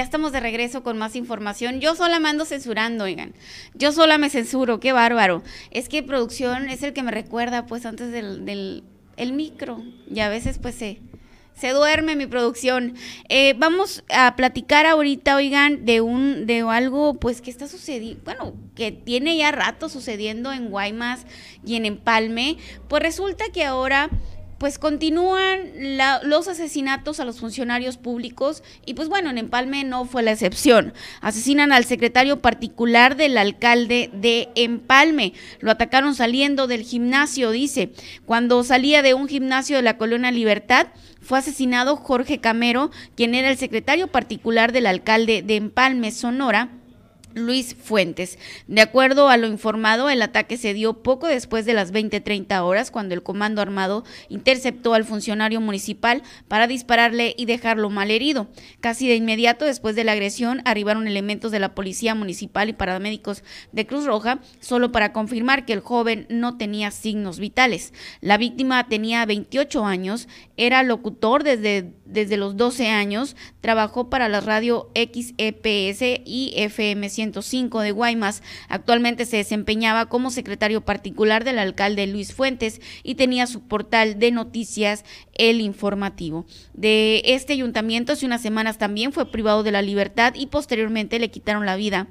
Ya estamos de regreso con más información. Yo sola me ando censurando, oigan. Yo sola me censuro, qué bárbaro. Es que producción es el que me recuerda, pues, antes del, del el micro. Y a veces, pues, se, se duerme mi producción. Eh, vamos a platicar ahorita, oigan, de un, de algo, pues, que está sucediendo, bueno, que tiene ya rato sucediendo en Guaymas y en Empalme. Pues resulta que ahora pues continúan los asesinatos a los funcionarios públicos y pues bueno, en Empalme no fue la excepción. Asesinan al secretario particular del alcalde de Empalme. Lo atacaron saliendo del gimnasio, dice. Cuando salía de un gimnasio de la Colonia Libertad, fue asesinado Jorge Camero, quien era el secretario particular del alcalde de Empalme, Sonora Luis Fuentes. De acuerdo a lo informado, el ataque se dio poco después de las 20:30 horas, cuando el comando armado interceptó al funcionario municipal para dispararle y dejarlo mal herido. Casi de inmediato después de la agresión, arribaron elementos de la policía municipal y paramédicos de Cruz Roja, solo para confirmar que el joven no tenía signos vitales. La víctima tenía 28 años, era locutor desde, desde los 12 años, trabajó para la radio XEPS y FM 105 de Guaymas. Actualmente se desempeñaba como secretario particular del alcalde Luis Fuentes y tenía su portal de noticias El Informativo. De este ayuntamiento hace unas semanas también fue privado de la libertad y posteriormente le quitaron la vida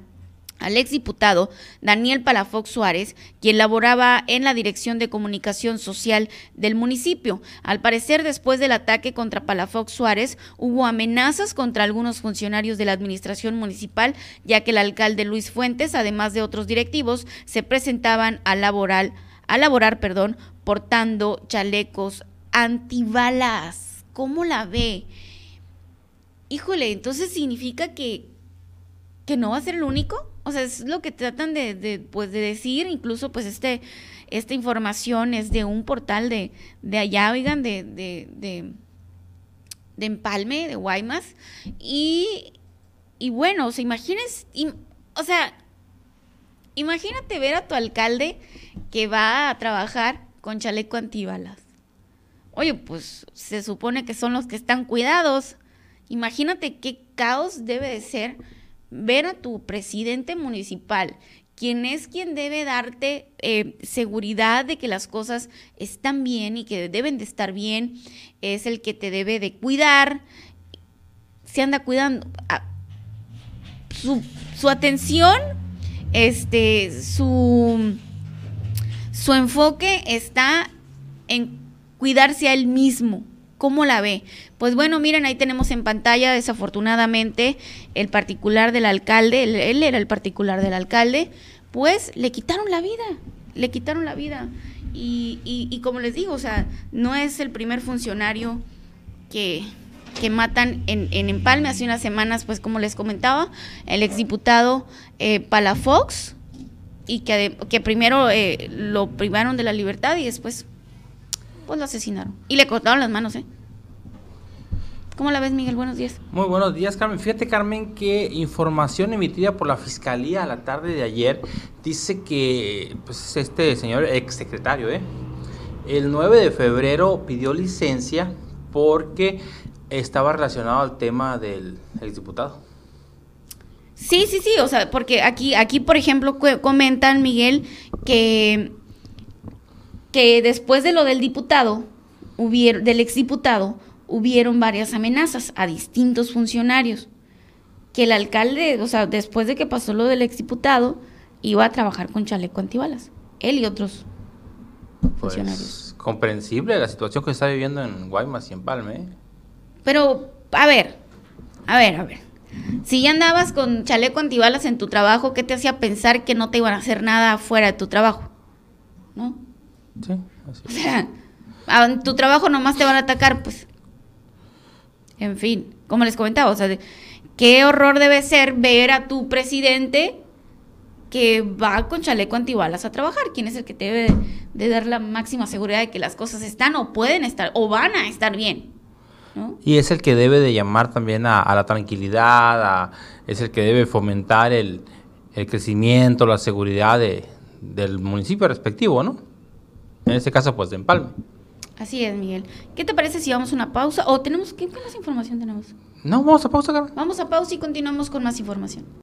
al exdiputado Daniel Palafox Suárez, quien laboraba en la Dirección de Comunicación Social del municipio. Al parecer, después del ataque contra Palafox Suárez, hubo amenazas contra algunos funcionarios de la administración municipal, ya que el alcalde Luis Fuentes, además de otros directivos, se presentaban a laborar, a laborar, perdón, portando chalecos antibalas. ¿Cómo la ve? Híjole, entonces significa que que no va a ser el único. O sea, es lo que tratan de, pues, de decir. Incluso, pues, este, esta información es de un portal de, de allá, oigan, de, de, de, Empalme, de Guaymas. Y, y bueno, o sea, o sea, imagínate ver a tu alcalde que va a trabajar con chaleco antibalas. Oye, pues se supone que son los que están cuidados. Imagínate qué caos debe de ser ver a tu presidente municipal, quien es quien debe darte eh, seguridad de que las cosas están bien y que deben de estar bien, es el que te debe de cuidar, se anda cuidando. Ah, su, su atención, este, su, su enfoque está en cuidarse a él mismo. ¿Cómo la ve? Pues bueno, miren, ahí tenemos en pantalla, desafortunadamente, el particular del alcalde, él, era el particular del alcalde, pues le quitaron la vida, le quitaron la vida. Y, y, como les digo, o sea, no es el primer funcionario que, que matan en, en, Empalme. Hace unas semanas, pues como les comentaba, el exdiputado eh, Palafox, y que, que primero eh, lo privaron de la libertad y después pues lo asesinaron. Y le cortaron las manos, ¿eh? ¿Cómo la ves, Miguel? Buenos días. Muy buenos días, Carmen. Fíjate, Carmen, que información emitida por la Fiscalía a la tarde de ayer dice que pues, este señor exsecretario, ¿eh? el 9 de febrero pidió licencia porque estaba relacionado al tema del exdiputado. Sí, sí, sí, o sea, porque aquí, aquí por ejemplo, comentan, Miguel, que que después de lo del diputado, hubiera, del exdiputado, hubieron varias amenazas a distintos funcionarios. Que el alcalde, o sea, después de que pasó lo del exdiputado, iba a trabajar con chaleco antibalas. Él y otros pues, funcionarios. Comprensible la situación que está viviendo en Guaymas y en Palme. ¿eh? Pero, a ver, a ver, a ver. Si ya andabas con chaleco antibalas en tu trabajo, ¿qué te hacía pensar que no te iban a hacer nada fuera de tu trabajo? ¿No? Sí, así. O sea, a tu trabajo nomás te van a atacar, pues. En fin, como les comentaba, o sea, qué horror debe ser ver a tu presidente que va con chaleco antibalas a trabajar. ¿Quién es el que te debe de, dar la máxima seguridad de que las cosas están o pueden estar o van a estar bien? Y es el que debe de llamar también a, la tranquilidad, es el que debe fomentar el, crecimiento, la seguridad del municipio respectivo, ¿no? En este caso, pues de Empalme. Así es, Miguel. ¿Qué te parece si vamos a una pausa? ¿O tenemos qué, qué más información tenemos? No, vamos a pausa, Carmen. Vamos a pausa y continuamos con más información.